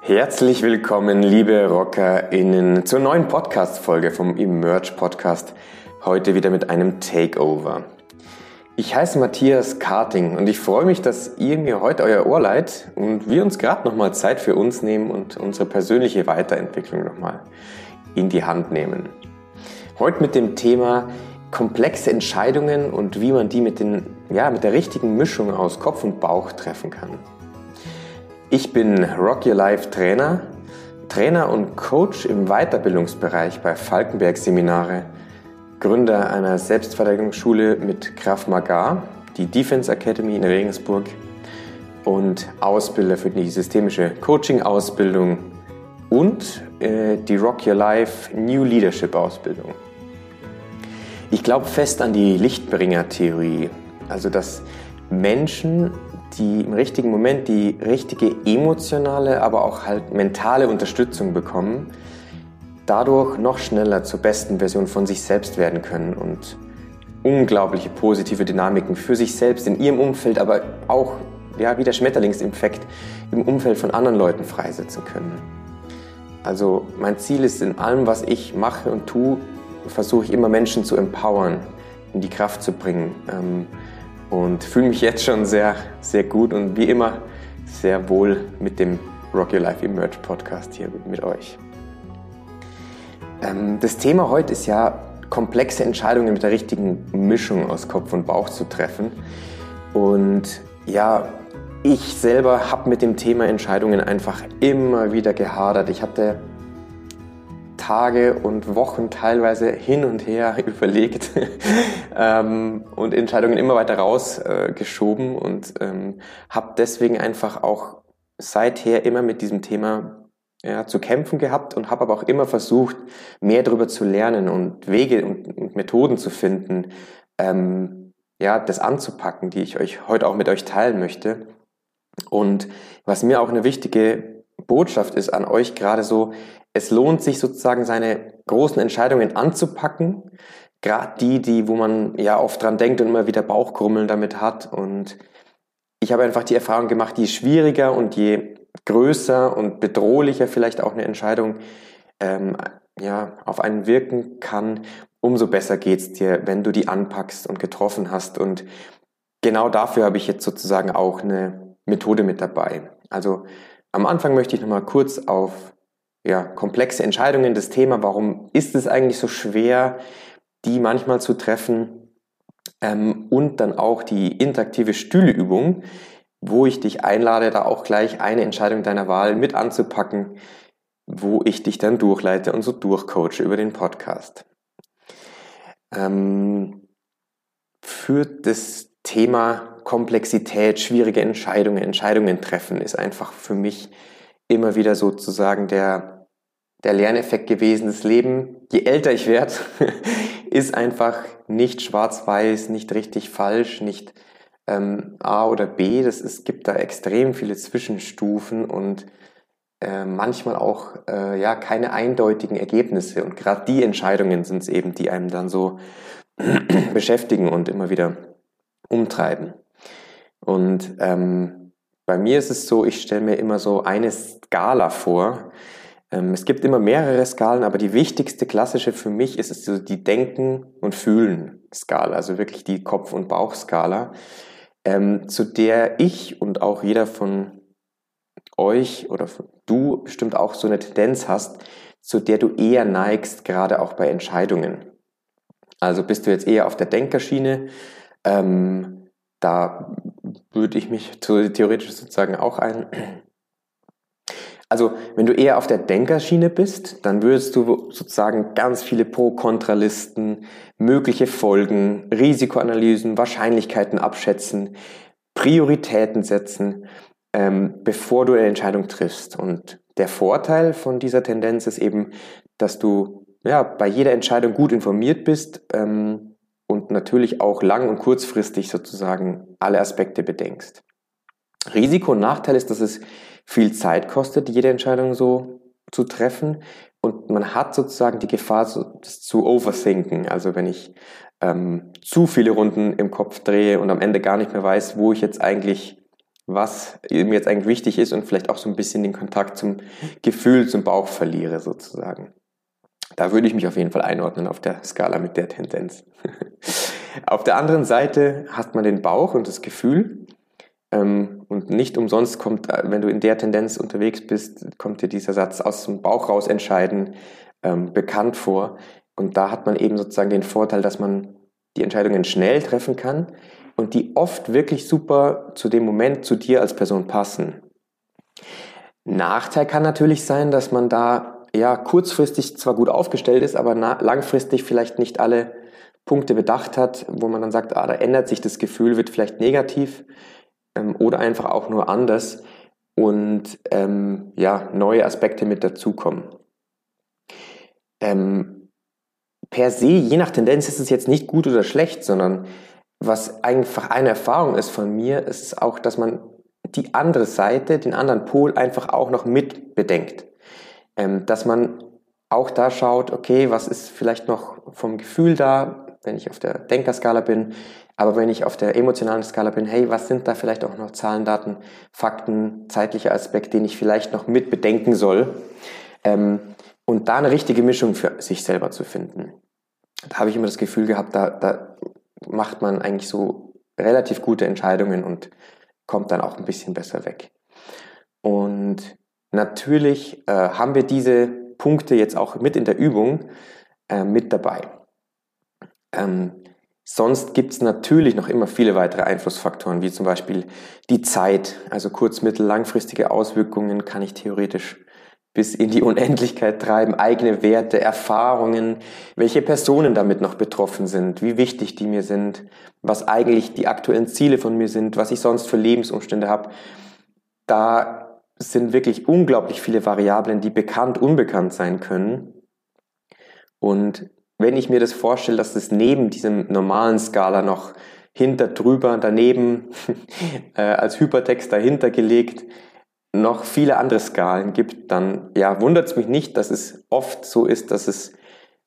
Herzlich willkommen, liebe RockerInnen, zur neuen Podcast-Folge vom Emerge Podcast. Heute wieder mit einem Takeover. Ich heiße Matthias Karting und ich freue mich, dass ihr mir heute euer Ohr leiht und wir uns gerade nochmal Zeit für uns nehmen und unsere persönliche Weiterentwicklung nochmal in die Hand nehmen. Heute mit dem Thema komplexe Entscheidungen und wie man die mit, den, ja, mit der richtigen Mischung aus Kopf und Bauch treffen kann. Ich bin Rock Your Life Trainer, Trainer und Coach im Weiterbildungsbereich bei Falkenberg Seminare, Gründer einer Selbstverteidigungsschule mit Krav Maga, die Defense Academy in Regensburg und Ausbilder für die systemische Coaching-Ausbildung und äh, die Rock Your Life New Leadership Ausbildung. Ich glaube fest an die Lichtbringer-Theorie, also dass Menschen, die im richtigen Moment die richtige emotionale, aber auch halt mentale Unterstützung bekommen, dadurch noch schneller zur besten Version von sich selbst werden können und unglaubliche positive Dynamiken für sich selbst in ihrem Umfeld, aber auch ja, wie der Schmetterlingseffekt im Umfeld von anderen Leuten freisetzen können. Also mein Ziel ist in allem, was ich mache und tue, versuche ich immer Menschen zu empowern, in die Kraft zu bringen. Ähm, und fühle mich jetzt schon sehr, sehr gut und wie immer sehr wohl mit dem Rock Your Life Emerge Podcast hier mit euch. Ähm, das Thema heute ist ja, komplexe Entscheidungen mit der richtigen Mischung aus Kopf und Bauch zu treffen. Und ja, ich selber habe mit dem Thema Entscheidungen einfach immer wieder gehadert. Ich hatte Tage und Wochen teilweise hin und her überlegt ähm, und Entscheidungen immer weiter rausgeschoben äh, und ähm, habe deswegen einfach auch seither immer mit diesem Thema ja, zu kämpfen gehabt und habe aber auch immer versucht, mehr darüber zu lernen und Wege und, und Methoden zu finden, ähm, ja, das anzupacken, die ich euch heute auch mit euch teilen möchte. Und was mir auch eine wichtige Botschaft ist an euch gerade so, es lohnt sich sozusagen seine großen Entscheidungen anzupacken, gerade die, die, wo man ja oft dran denkt und immer wieder Bauchkrummeln damit hat. Und ich habe einfach die Erfahrung gemacht, je schwieriger und je größer und bedrohlicher vielleicht auch eine Entscheidung ähm, ja, auf einen wirken kann, umso besser geht es dir, wenn du die anpackst und getroffen hast. Und genau dafür habe ich jetzt sozusagen auch eine Methode mit dabei. Also am Anfang möchte ich nochmal kurz auf ja, komplexe Entscheidungen, das Thema, warum ist es eigentlich so schwer, die manchmal zu treffen ähm, und dann auch die interaktive Stühleübung, wo ich dich einlade, da auch gleich eine Entscheidung deiner Wahl mit anzupacken, wo ich dich dann durchleite und so durchcoache über den Podcast. Ähm, für das Thema Komplexität, schwierige Entscheidungen, Entscheidungen treffen, ist einfach für mich immer wieder sozusagen der der Lerneffekt gewesen. Das Leben, je älter ich werde, ist einfach nicht schwarz-weiß, nicht richtig falsch, nicht ähm, A oder B. Das, es gibt da extrem viele Zwischenstufen und äh, manchmal auch äh, ja keine eindeutigen Ergebnisse. Und gerade die Entscheidungen sind es eben, die einem dann so beschäftigen und immer wieder umtreiben. Und ähm, bei mir ist es so, ich stelle mir immer so eine Skala vor, ähm, es gibt immer mehrere Skalen, aber die wichtigste klassische für mich ist es die Denken- und Fühlen-Skala, also wirklich die Kopf- und Bauchskala, ähm, zu der ich und auch jeder von euch oder du bestimmt auch so eine Tendenz hast, zu der du eher neigst, gerade auch bei Entscheidungen. Also bist du jetzt eher auf der Denkerschiene, ähm, da würde ich mich theoretisch sozusagen auch ein, also, wenn du eher auf der Denkerschiene bist, dann würdest du sozusagen ganz viele Pro-Kontralisten, mögliche Folgen, Risikoanalysen, Wahrscheinlichkeiten abschätzen, Prioritäten setzen, ähm, bevor du eine Entscheidung triffst. Und der Vorteil von dieser Tendenz ist eben, dass du ja, bei jeder Entscheidung gut informiert bist ähm, und natürlich auch lang- und kurzfristig sozusagen alle Aspekte bedenkst. Risiko und Nachteil ist, dass es viel Zeit kostet, jede Entscheidung so zu treffen. Und man hat sozusagen die Gefahr, das zu overthinken. Also wenn ich ähm, zu viele Runden im Kopf drehe und am Ende gar nicht mehr weiß, wo ich jetzt eigentlich was mir jetzt eigentlich wichtig ist und vielleicht auch so ein bisschen den Kontakt zum Gefühl, zum Bauch verliere sozusagen. Da würde ich mich auf jeden Fall einordnen auf der Skala mit der Tendenz. auf der anderen Seite hat man den Bauch und das Gefühl. Ähm, und nicht umsonst kommt, äh, wenn du in der Tendenz unterwegs bist, kommt dir dieser Satz aus dem Bauch raus entscheiden ähm, bekannt vor. Und da hat man eben sozusagen den Vorteil, dass man die Entscheidungen schnell treffen kann und die oft wirklich super zu dem Moment zu dir als Person passen. Nachteil kann natürlich sein, dass man da ja kurzfristig zwar gut aufgestellt ist, aber langfristig vielleicht nicht alle Punkte bedacht hat, wo man dann sagt, ah, da ändert sich das Gefühl, wird vielleicht negativ ähm, oder einfach auch nur anders und ähm, ja neue Aspekte mit dazukommen. Ähm, per se, je nach Tendenz ist es jetzt nicht gut oder schlecht, sondern was einfach eine Erfahrung ist von mir, ist auch, dass man die andere Seite, den anderen Pol einfach auch noch mit bedenkt. Ähm, dass man auch da schaut, okay, was ist vielleicht noch vom Gefühl da, wenn ich auf der Denkerskala bin, aber wenn ich auf der emotionalen Skala bin, hey, was sind da vielleicht auch noch Zahlen, Daten, Fakten, zeitlicher Aspekt, den ich vielleicht noch mit bedenken soll? Ähm, und da eine richtige Mischung für sich selber zu finden. Da habe ich immer das Gefühl gehabt, da, da macht man eigentlich so relativ gute Entscheidungen und kommt dann auch ein bisschen besser weg. Und natürlich äh, haben wir diese Punkte jetzt auch mit in der Übung äh, mit dabei. Ähm, sonst gibt es natürlich noch immer viele weitere Einflussfaktoren, wie zum Beispiel die Zeit, also kurz-, mittel-, langfristige Auswirkungen kann ich theoretisch bis in die Unendlichkeit treiben, eigene Werte, Erfahrungen, welche Personen damit noch betroffen sind, wie wichtig die mir sind, was eigentlich die aktuellen Ziele von mir sind, was ich sonst für Lebensumstände habe. Da sind wirklich unglaublich viele Variablen, die bekannt, unbekannt sein können. Und wenn ich mir das vorstelle, dass es neben diesem normalen Skala noch hinter, drüber, daneben, äh, als Hypertext dahinter gelegt, noch viele andere Skalen gibt, dann ja, wundert es mich nicht, dass es oft so ist, dass es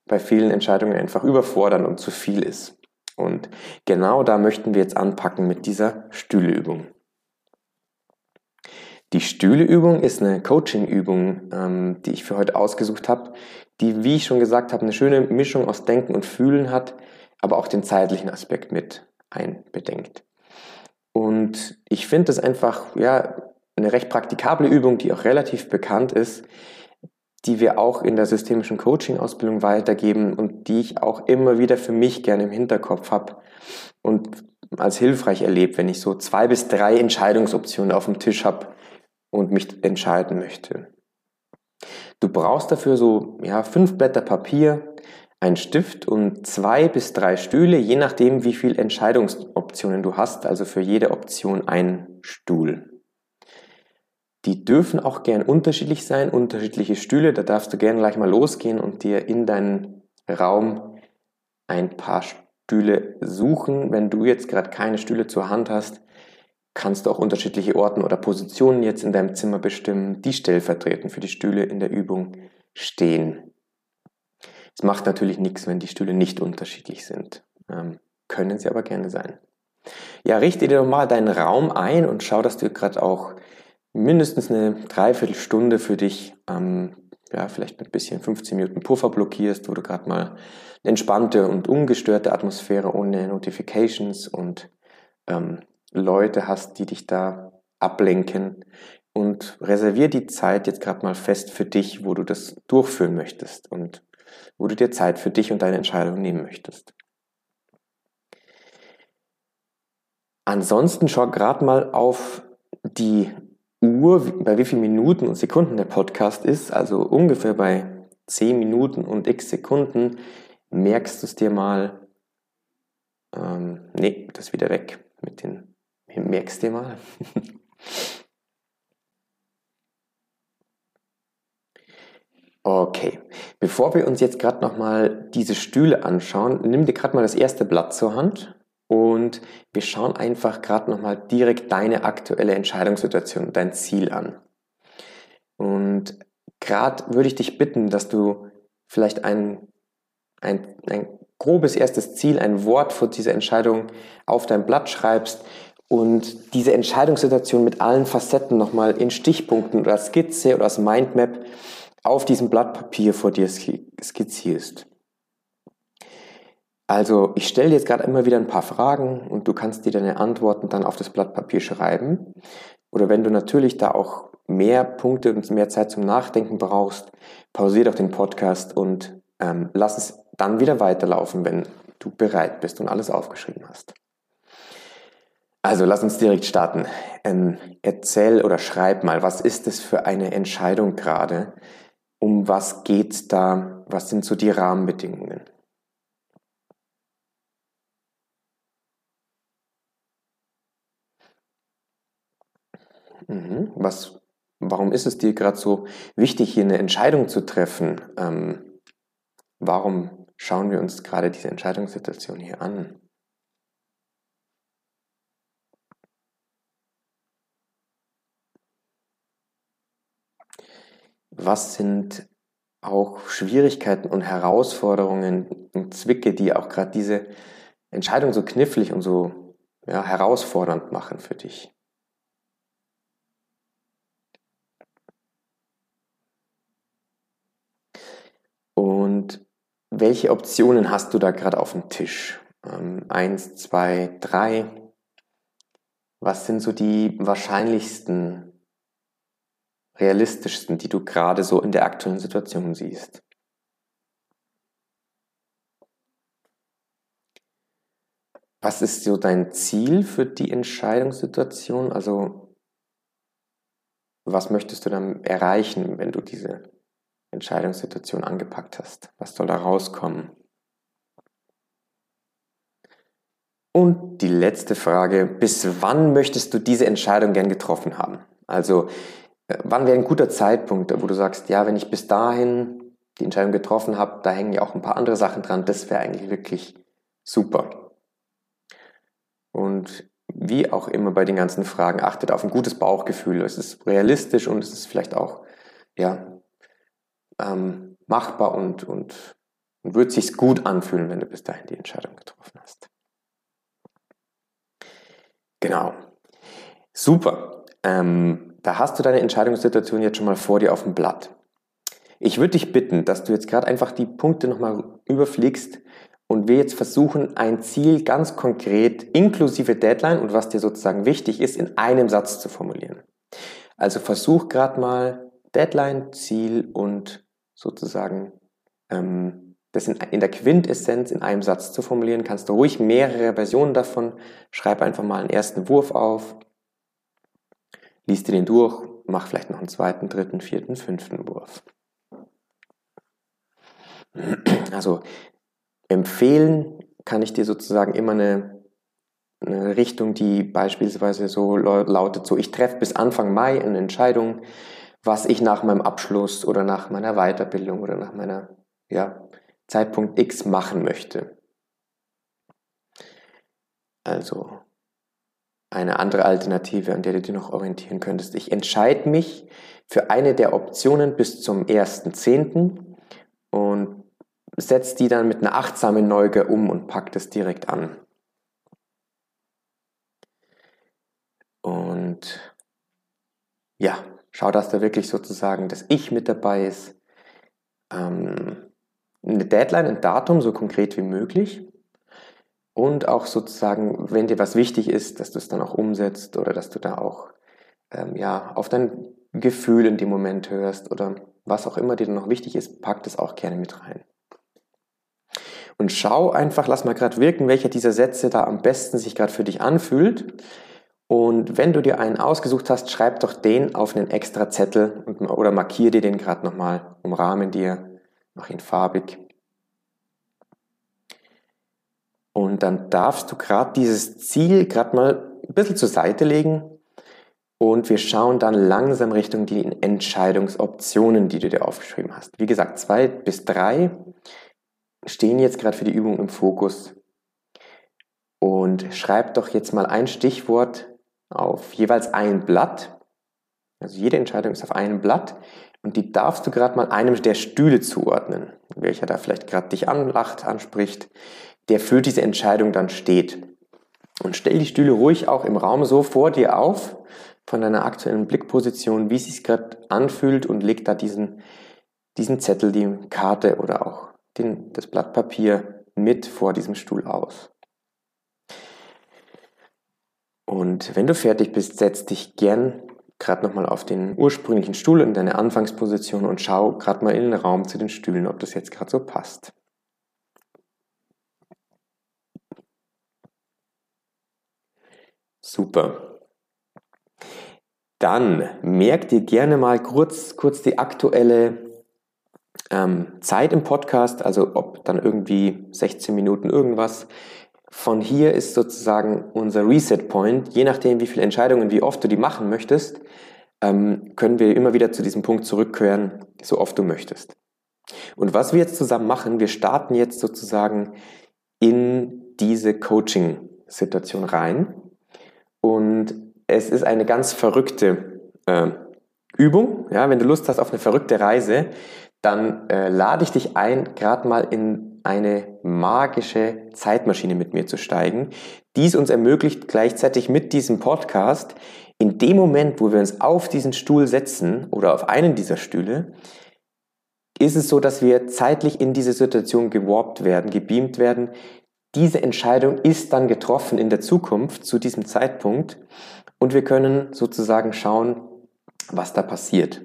bei vielen Entscheidungen einfach überfordern und zu viel ist. Und genau da möchten wir jetzt anpacken mit dieser Stühleübung. Die Stühleübung ist eine Coaching-Übung, ähm, die ich für heute ausgesucht habe, die, wie ich schon gesagt habe, eine schöne Mischung aus Denken und Fühlen hat, aber auch den zeitlichen Aspekt mit einbedenkt. Und ich finde es einfach, ja, eine recht praktikable Übung, die auch relativ bekannt ist, die wir auch in der systemischen Coaching-Ausbildung weitergeben und die ich auch immer wieder für mich gerne im Hinterkopf habe und als hilfreich erlebe, wenn ich so zwei bis drei Entscheidungsoptionen auf dem Tisch habe und mich entscheiden möchte. Du brauchst dafür so ja, fünf Blätter Papier, ein Stift und zwei bis drei Stühle, je nachdem, wie viele Entscheidungsoptionen du hast, also für jede Option ein Stuhl. Die dürfen auch gern unterschiedlich sein, unterschiedliche Stühle. Da darfst du gerne gleich mal losgehen und dir in deinen Raum ein paar Stühle suchen. Wenn du jetzt gerade keine Stühle zur Hand hast, kannst du auch unterschiedliche Orten oder Positionen jetzt in deinem Zimmer bestimmen, die stellvertretend für die Stühle in der Übung stehen. Es macht natürlich nichts, wenn die Stühle nicht unterschiedlich sind. Ähm, können sie aber gerne sein. Ja, richte dir doch mal deinen Raum ein und schau, dass du gerade auch mindestens eine Dreiviertelstunde für dich, ähm, ja, vielleicht mit ein bisschen 15 Minuten Puffer blockierst, wo du gerade mal eine entspannte und ungestörte Atmosphäre ohne Notifications und ähm, Leute hast, die dich da ablenken. Und reservier die Zeit jetzt gerade mal fest für dich, wo du das durchführen möchtest und wo du dir Zeit für dich und deine Entscheidung nehmen möchtest. Ansonsten schau gerade mal auf die Uhr, bei wie vielen Minuten und Sekunden der Podcast ist, also ungefähr bei 10 Minuten und x Sekunden, merkst du es dir mal. Ähm, nee, das ist wieder weg mit den. Merkst du mal. Okay, bevor wir uns jetzt gerade nochmal diese Stühle anschauen, nimm dir gerade mal das erste Blatt zur Hand und wir schauen einfach gerade nochmal direkt deine aktuelle Entscheidungssituation, dein Ziel an. Und gerade würde ich dich bitten, dass du vielleicht ein, ein, ein grobes erstes Ziel, ein Wort vor dieser Entscheidung auf dein Blatt schreibst und diese Entscheidungssituation mit allen Facetten nochmal in Stichpunkten oder Skizze oder als Mindmap auf diesem Blatt Papier vor dir skizzierst. Also ich stelle dir jetzt gerade immer wieder ein paar Fragen und du kannst dir deine Antworten dann auf das Blatt Papier schreiben. Oder wenn du natürlich da auch mehr Punkte und mehr Zeit zum Nachdenken brauchst, pausier doch den Podcast und ähm, lass es dann wieder weiterlaufen, wenn du bereit bist und alles aufgeschrieben hast. Also lass uns direkt starten. Ähm, erzähl oder schreib mal, was ist es für eine Entscheidung gerade? Um was geht's da? Was sind so die Rahmenbedingungen? Mhm. Was, warum ist es dir gerade so wichtig, hier eine Entscheidung zu treffen? Ähm, warum schauen wir uns gerade diese Entscheidungssituation hier an? Was sind auch Schwierigkeiten und Herausforderungen und Zwicke, die auch gerade diese Entscheidung so knifflig und so ja, herausfordernd machen für dich? Und welche Optionen hast du da gerade auf dem Tisch? Ähm, eins, zwei, drei. Was sind so die wahrscheinlichsten, realistischsten, die du gerade so in der aktuellen Situation siehst? Was ist so dein Ziel für die Entscheidungssituation? Also, was möchtest du dann erreichen, wenn du diese Entscheidungssituation angepackt hast? Was soll da rauskommen? Und die letzte Frage, bis wann möchtest du diese Entscheidung gern getroffen haben? Also, wann wäre ein guter Zeitpunkt, wo du sagst, ja, wenn ich bis dahin die Entscheidung getroffen habe, da hängen ja auch ein paar andere Sachen dran, das wäre eigentlich wirklich super. Und wie auch immer bei den ganzen Fragen, achtet auf ein gutes Bauchgefühl. Es ist realistisch und es ist vielleicht auch ja, ähm, machbar und, und, und wird sich gut anfühlen, wenn du bis dahin die Entscheidung getroffen hast. Genau. Super. Ähm, da hast du deine Entscheidungssituation jetzt schon mal vor dir auf dem Blatt. Ich würde dich bitten, dass du jetzt gerade einfach die Punkte nochmal überfliegst und wir jetzt versuchen, ein Ziel ganz konkret inklusive Deadline und was dir sozusagen wichtig ist, in einem Satz zu formulieren. Also versuch gerade mal Deadline, Ziel und sozusagen ähm, das in, in der Quintessenz in einem Satz zu formulieren, kannst du ruhig mehrere Versionen davon. Schreib einfach mal einen ersten Wurf auf, liest dir den durch, mach vielleicht noch einen zweiten, dritten, vierten, fünften Wurf. Also empfehlen kann ich dir sozusagen immer eine, eine Richtung, die beispielsweise so lautet, so ich treffe bis Anfang Mai eine Entscheidung, was ich nach meinem Abschluss oder nach meiner Weiterbildung oder nach meiner ja, Zeitpunkt X machen möchte. Also eine andere Alternative, an der du dich noch orientieren könntest. Ich entscheide mich für eine der Optionen bis zum 1.10. und setze die dann mit einer achtsamen Neugier um und pack das direkt an. Und ja, Schau, dass da wirklich sozusagen das Ich mit dabei ist. Ähm, eine Deadline, ein Datum, so konkret wie möglich. Und auch sozusagen, wenn dir was wichtig ist, dass du es dann auch umsetzt oder dass du da auch ähm, ja, auf dein Gefühl in dem Moment hörst oder was auch immer dir noch wichtig ist, pack das auch gerne mit rein. Und schau einfach, lass mal gerade wirken, welcher dieser Sätze da am besten sich gerade für dich anfühlt. Und wenn du dir einen ausgesucht hast, schreib doch den auf einen extra Zettel und, oder markier dir den gerade nochmal, umrahmen dir, mach ihn farbig. Und dann darfst du gerade dieses Ziel gerade mal ein bisschen zur Seite legen und wir schauen dann langsam Richtung die Entscheidungsoptionen, die du dir aufgeschrieben hast. Wie gesagt, zwei bis drei stehen jetzt gerade für die Übung im Fokus. Und schreib doch jetzt mal ein Stichwort auf jeweils ein Blatt. Also jede Entscheidung ist auf einem Blatt und die darfst du gerade mal einem der Stühle zuordnen, welcher da vielleicht gerade dich anlacht, anspricht, der für diese Entscheidung dann steht. Und stell die Stühle ruhig auch im Raum so vor dir auf, von deiner aktuellen Blickposition, wie es sich gerade anfühlt und leg da diesen, diesen Zettel, die Karte oder auch den, das Blatt Papier mit vor diesem Stuhl aus. Und wenn du fertig bist, setz dich gern gerade nochmal auf den ursprünglichen Stuhl in deine Anfangsposition und schau gerade mal in den Raum zu den Stühlen, ob das jetzt gerade so passt. Super. Dann merk dir gerne mal kurz, kurz die aktuelle ähm, Zeit im Podcast, also ob dann irgendwie 16 Minuten irgendwas. Von hier ist sozusagen unser Reset Point. Je nachdem, wie viele Entscheidungen, wie oft du die machen möchtest, ähm, können wir immer wieder zu diesem Punkt zurückkehren, so oft du möchtest. Und was wir jetzt zusammen machen, wir starten jetzt sozusagen in diese Coaching-Situation rein. Und es ist eine ganz verrückte äh, Übung. Ja, wenn du Lust hast auf eine verrückte Reise, dann äh, lade ich dich ein, gerade mal in eine magische Zeitmaschine mit mir zu steigen. Dies uns ermöglicht gleichzeitig mit diesem Podcast, in dem Moment, wo wir uns auf diesen Stuhl setzen oder auf einen dieser Stühle, ist es so, dass wir zeitlich in diese Situation gewarpt werden, gebeamt werden. Diese Entscheidung ist dann getroffen in der Zukunft zu diesem Zeitpunkt und wir können sozusagen schauen, was da passiert.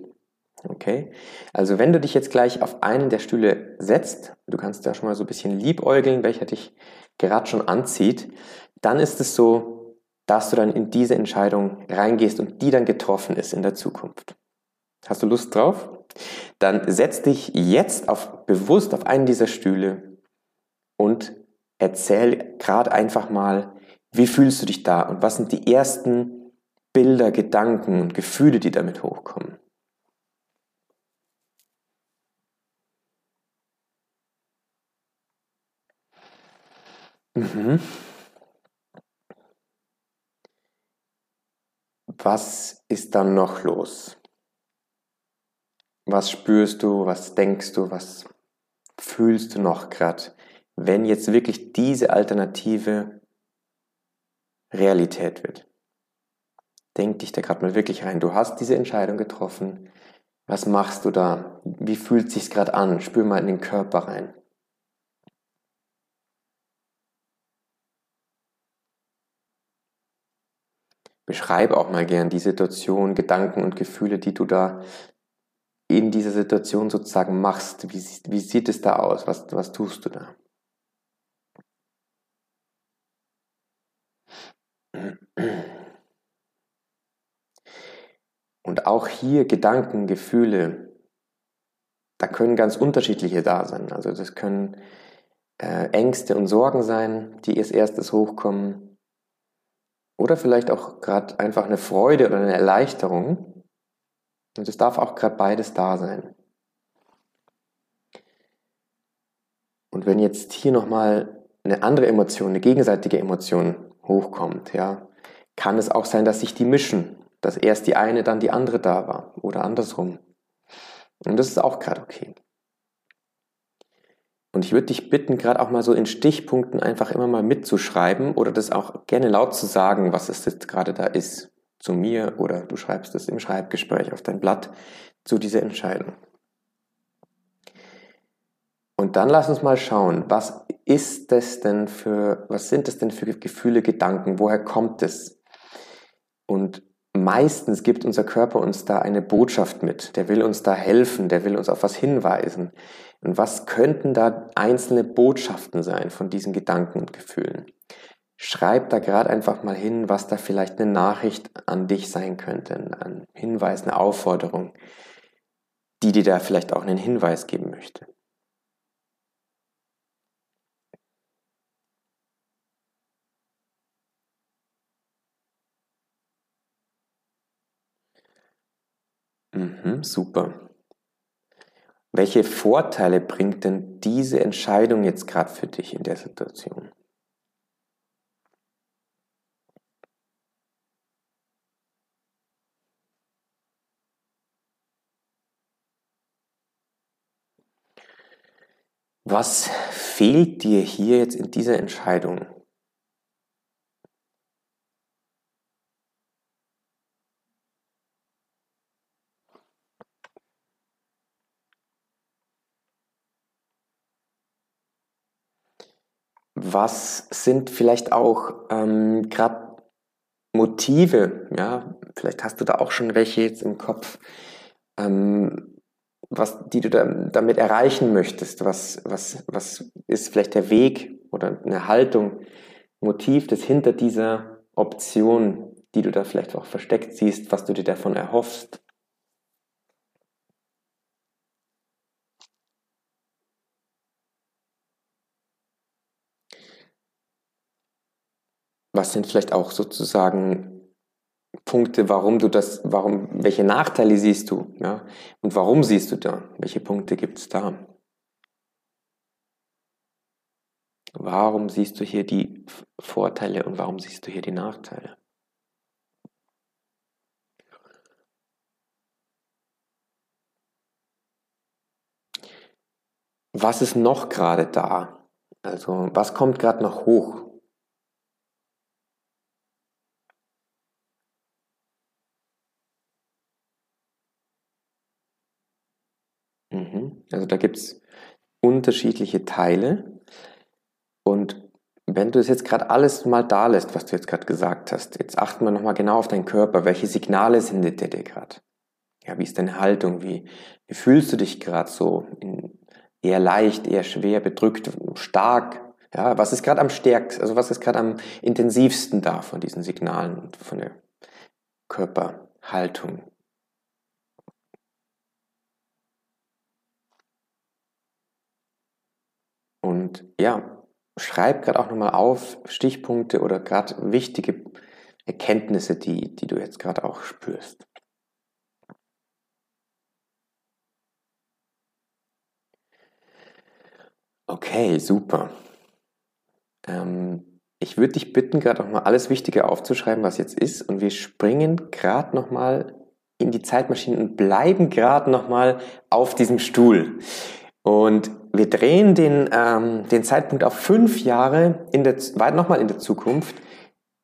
Okay? Also wenn du dich jetzt gleich auf einen der Stühle setzt, du kannst da schon mal so ein bisschen liebäugeln, welcher dich gerade schon anzieht, dann ist es so, dass du dann in diese Entscheidung reingehst und die dann getroffen ist in der Zukunft. Hast du Lust drauf? Dann setz dich jetzt auf, bewusst auf einen dieser Stühle und erzähl gerade einfach mal, wie fühlst du dich da und was sind die ersten Bilder, Gedanken und Gefühle, die damit hochkommen. Mhm. Was ist dann noch los? Was spürst du, was denkst du, was fühlst du noch gerade, wenn jetzt wirklich diese Alternative Realität wird? Denk dich da gerade mal wirklich rein. Du hast diese Entscheidung getroffen. Was machst du da? Wie fühlt sich's gerade an? Spür mal in den Körper rein. Beschreibe auch mal gern die Situation, Gedanken und Gefühle, die du da in dieser Situation sozusagen machst. Wie, wie sieht es da aus? Was, was tust du da? Und auch hier Gedanken, Gefühle, da können ganz unterschiedliche da sein. Also das können äh, Ängste und Sorgen sein, die als erstes hochkommen. Oder vielleicht auch gerade einfach eine Freude oder eine Erleichterung. Und es darf auch gerade beides da sein. Und wenn jetzt hier nochmal eine andere Emotion, eine gegenseitige Emotion hochkommt, ja, kann es auch sein, dass sich die mischen, dass erst die eine, dann die andere da war oder andersrum. Und das ist auch gerade okay. Und ich würde dich bitten, gerade auch mal so in Stichpunkten einfach immer mal mitzuschreiben oder das auch gerne laut zu sagen, was es jetzt gerade da ist zu mir oder du schreibst es im Schreibgespräch auf dein Blatt zu dieser Entscheidung. Und dann lass uns mal schauen, was ist das denn für, was sind das denn für Gefühle, Gedanken, woher kommt es? Und meistens gibt unser Körper uns da eine Botschaft mit, der will uns da helfen, der will uns auf was hinweisen. Und was könnten da einzelne Botschaften sein von diesen Gedanken und Gefühlen? Schreib da gerade einfach mal hin, was da vielleicht eine Nachricht an dich sein könnte, ein Hinweis, eine Aufforderung, die dir da vielleicht auch einen Hinweis geben möchte. Mhm, super. Welche Vorteile bringt denn diese Entscheidung jetzt gerade für dich in der Situation? Was fehlt dir hier jetzt in dieser Entscheidung? Was sind vielleicht auch ähm, gerade Motive, ja, vielleicht hast du da auch schon welche jetzt im Kopf, ähm, was, die du da, damit erreichen möchtest, was, was, was ist vielleicht der Weg oder eine Haltung, Motiv, das hinter dieser Option, die du da vielleicht auch versteckt siehst, was du dir davon erhoffst. Was sind vielleicht auch sozusagen Punkte, warum du das, warum, welche Nachteile siehst du, ja? Und warum siehst du da? Welche Punkte gibt es da? Warum siehst du hier die Vorteile und warum siehst du hier die Nachteile? Was ist noch gerade da? Also was kommt gerade noch hoch? Mhm. Also da gibt es unterschiedliche Teile. Und wenn du es jetzt gerade alles mal da lässt, was du jetzt gerade gesagt hast, jetzt achten wir nochmal genau auf deinen Körper. Welche Signale sendet der dir gerade? Ja, wie ist deine Haltung? Wie, wie fühlst du dich gerade so? In, eher leicht, eher schwer, bedrückt, stark? Ja, was ist gerade am stärksten, also was ist gerade am intensivsten da von diesen Signalen, von der Körperhaltung? Und ja, schreib gerade auch nochmal auf Stichpunkte oder gerade wichtige Erkenntnisse, die, die du jetzt gerade auch spürst. Okay, super. Ähm, ich würde dich bitten, gerade nochmal alles Wichtige aufzuschreiben, was jetzt ist. Und wir springen gerade nochmal in die Zeitmaschine und bleiben gerade nochmal auf diesem Stuhl. Und wir drehen den, ähm, den Zeitpunkt auf fünf Jahre in der, weit nochmal in der Zukunft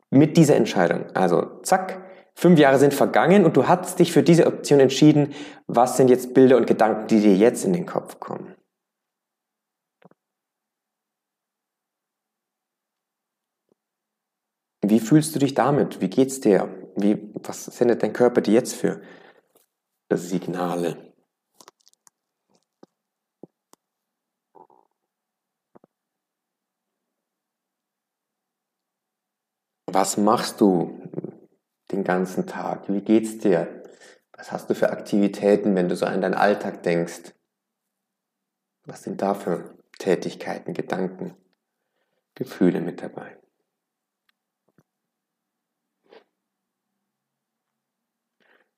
mit dieser Entscheidung. Also zack, fünf Jahre sind vergangen und du hast dich für diese Option entschieden. Was sind jetzt Bilder und Gedanken, die dir jetzt in den Kopf kommen? Wie fühlst du dich damit? Wie geht's dir? Wie, was sendet dein Körper dir jetzt für Signale? Was machst du den ganzen Tag? Wie geht's dir? Was hast du für Aktivitäten, wenn du so an deinen Alltag denkst? Was sind da für Tätigkeiten, Gedanken, Gefühle mit dabei?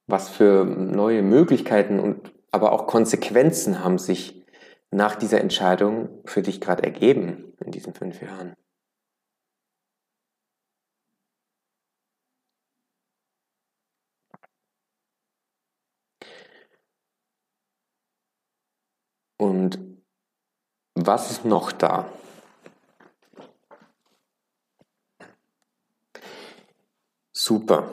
Was für neue Möglichkeiten und aber auch Konsequenzen haben sich nach dieser Entscheidung für dich gerade ergeben in diesen fünf Jahren? Und was ist noch da? Super.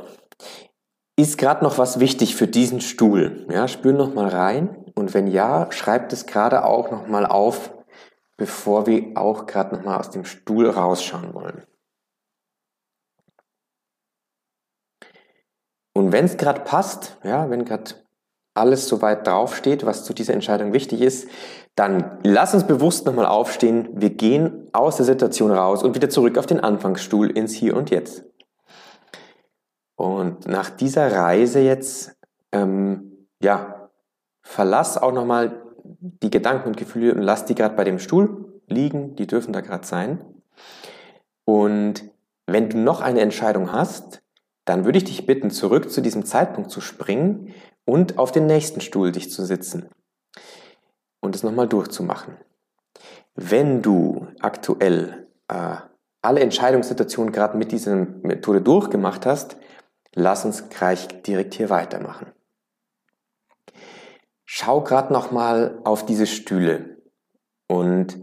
Ist gerade noch was wichtig für diesen Stuhl? Ja, spür noch mal rein und wenn ja, schreibt es gerade auch noch mal auf, bevor wir auch gerade noch mal aus dem Stuhl rausschauen wollen. Und wenn es gerade passt, ja, wenn gerade alles soweit draufsteht, was zu dieser Entscheidung wichtig ist, dann lass uns bewusst nochmal aufstehen. Wir gehen aus der Situation raus und wieder zurück auf den Anfangsstuhl ins Hier und Jetzt. Und nach dieser Reise jetzt, ähm, ja, verlass auch nochmal die Gedanken und Gefühle und lass die gerade bei dem Stuhl liegen. Die dürfen da gerade sein. Und wenn du noch eine Entscheidung hast, dann würde ich dich bitten, zurück zu diesem Zeitpunkt zu springen und auf den nächsten Stuhl dich zu sitzen und es nochmal durchzumachen. Wenn du aktuell äh, alle Entscheidungssituationen gerade mit dieser Methode durchgemacht hast, lass uns gleich direkt hier weitermachen. Schau gerade nochmal auf diese Stühle und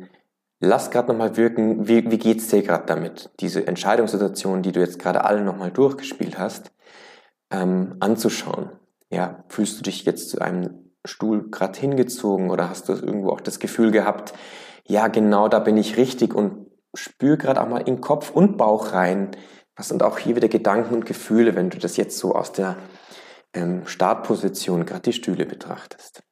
lass gerade nochmal wirken, wie, wie geht es dir gerade damit, diese Entscheidungssituation, die du jetzt gerade alle nochmal durchgespielt hast, ähm, anzuschauen. Ja, fühlst du dich jetzt zu einem Stuhl gerade hingezogen oder hast du irgendwo auch das Gefühl gehabt, ja, genau da bin ich richtig und spür gerade auch mal in Kopf und Bauch rein. Was sind auch hier wieder Gedanken und Gefühle, wenn du das jetzt so aus der ähm, Startposition gerade die Stühle betrachtest.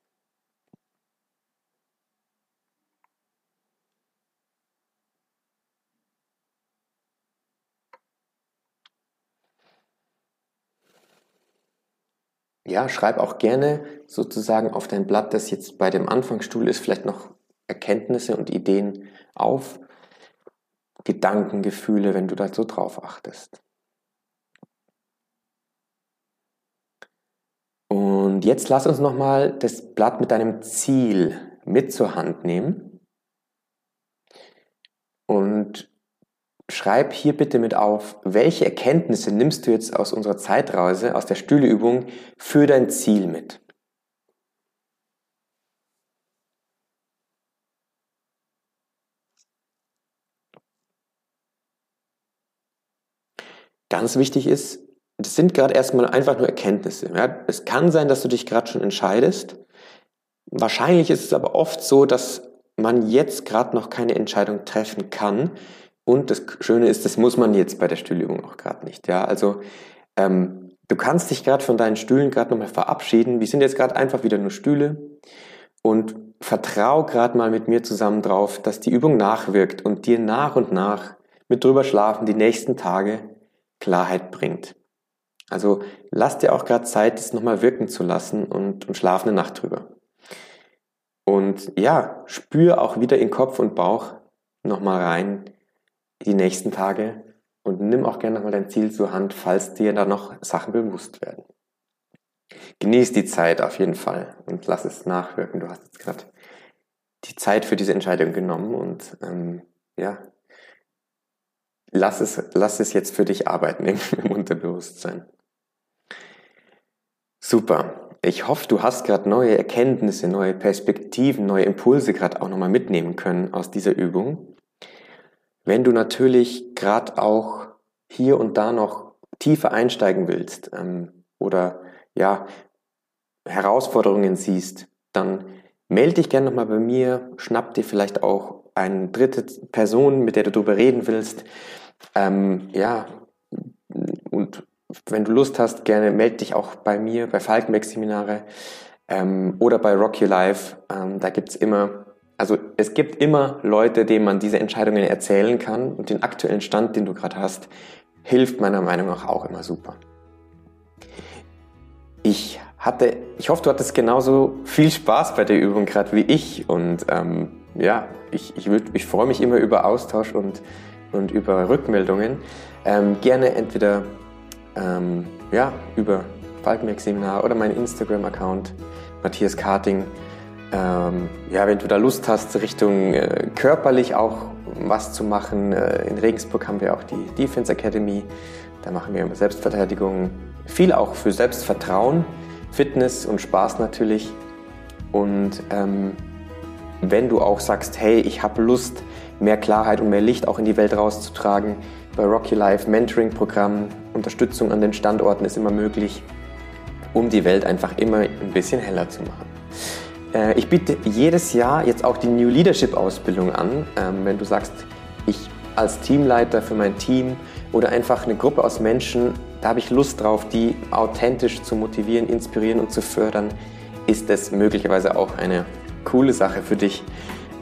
Ja, schreib auch gerne sozusagen auf dein Blatt, das jetzt bei dem Anfangsstuhl ist, vielleicht noch Erkenntnisse und Ideen auf, Gedanken, Gefühle, wenn du da so drauf achtest. Und jetzt lass uns nochmal das Blatt mit deinem Ziel mit zur Hand nehmen und schreib hier bitte mit auf, welche Erkenntnisse nimmst du jetzt aus unserer Zeitreise, aus der Stühleübung für dein Ziel mit? Ganz wichtig ist, das sind gerade erstmal einfach nur Erkenntnisse. Ja? Es kann sein, dass du dich gerade schon entscheidest. Wahrscheinlich ist es aber oft so, dass man jetzt gerade noch keine Entscheidung treffen kann. Und das Schöne ist, das muss man jetzt bei der Stühlübung auch gerade nicht. Ja? Also ähm, du kannst dich gerade von deinen Stühlen gerade nochmal verabschieden. Wir sind jetzt gerade einfach wieder nur Stühle. Und vertrau gerade mal mit mir zusammen drauf, dass die Übung nachwirkt und dir nach und nach mit drüber schlafen die nächsten Tage Klarheit bringt. Also lass dir auch gerade Zeit, das nochmal wirken zu lassen und, und schlaf eine Nacht drüber. Und ja, spür auch wieder in Kopf und Bauch nochmal rein die nächsten Tage und nimm auch gerne nochmal dein Ziel zur Hand, falls dir da noch Sachen bewusst werden. Genieß die Zeit auf jeden Fall und lass es nachwirken. Du hast jetzt gerade die Zeit für diese Entscheidung genommen und ähm, ja, lass es, lass es jetzt für dich arbeiten im, im Unterbewusstsein. Super. Ich hoffe, du hast gerade neue Erkenntnisse, neue Perspektiven, neue Impulse gerade auch nochmal mitnehmen können aus dieser Übung. Wenn du natürlich gerade auch hier und da noch tiefer einsteigen willst ähm, oder ja Herausforderungen siehst, dann melde dich gerne nochmal bei mir, schnapp dir vielleicht auch eine dritte Person, mit der du darüber reden willst. Ähm, ja, und wenn du Lust hast, gerne melde dich auch bei mir, bei Falkenberg Seminare ähm, oder bei Rock Your Life. Ähm, da gibt's immer, also es gibt immer Leute, denen man diese Entscheidungen erzählen kann und den aktuellen Stand, den du gerade hast, hilft meiner Meinung nach auch immer super. Ich hatte, ich hoffe, du hattest genauso viel Spaß bei der Übung gerade wie ich und ähm, ja, ich, ich, ich freue mich immer über Austausch und und über Rückmeldungen ähm, gerne entweder ähm, ja, über Falkenberg Seminar oder meinen Instagram-Account Matthias Karting. Ähm, ja, wenn du da Lust hast, Richtung äh, körperlich auch was zu machen. Äh, in Regensburg haben wir auch die Defense Academy. Da machen wir Selbstverteidigung. Viel auch für Selbstvertrauen, Fitness und Spaß natürlich. Und ähm, wenn du auch sagst, hey, ich habe Lust, mehr Klarheit und mehr Licht auch in die Welt rauszutragen. Bei Rocky Life Mentoring-Programm, Unterstützung an den Standorten ist immer möglich, um die Welt einfach immer ein bisschen heller zu machen. Äh, ich biete jedes Jahr jetzt auch die New Leadership Ausbildung an. Ähm, wenn du sagst, ich als Teamleiter für mein Team oder einfach eine Gruppe aus Menschen, da habe ich Lust drauf, die authentisch zu motivieren, inspirieren und zu fördern, ist das möglicherweise auch eine coole Sache für dich.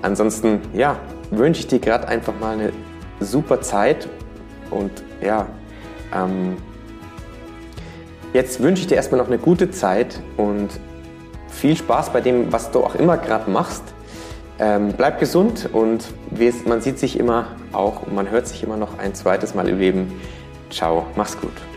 Ansonsten, ja, wünsche ich dir gerade einfach mal eine super Zeit und ja, ähm, jetzt wünsche ich dir erstmal noch eine gute Zeit und viel Spaß bei dem, was du auch immer gerade machst. Ähm, bleib gesund und man sieht sich immer auch und man hört sich immer noch ein zweites Mal im Leben. Ciao, mach's gut.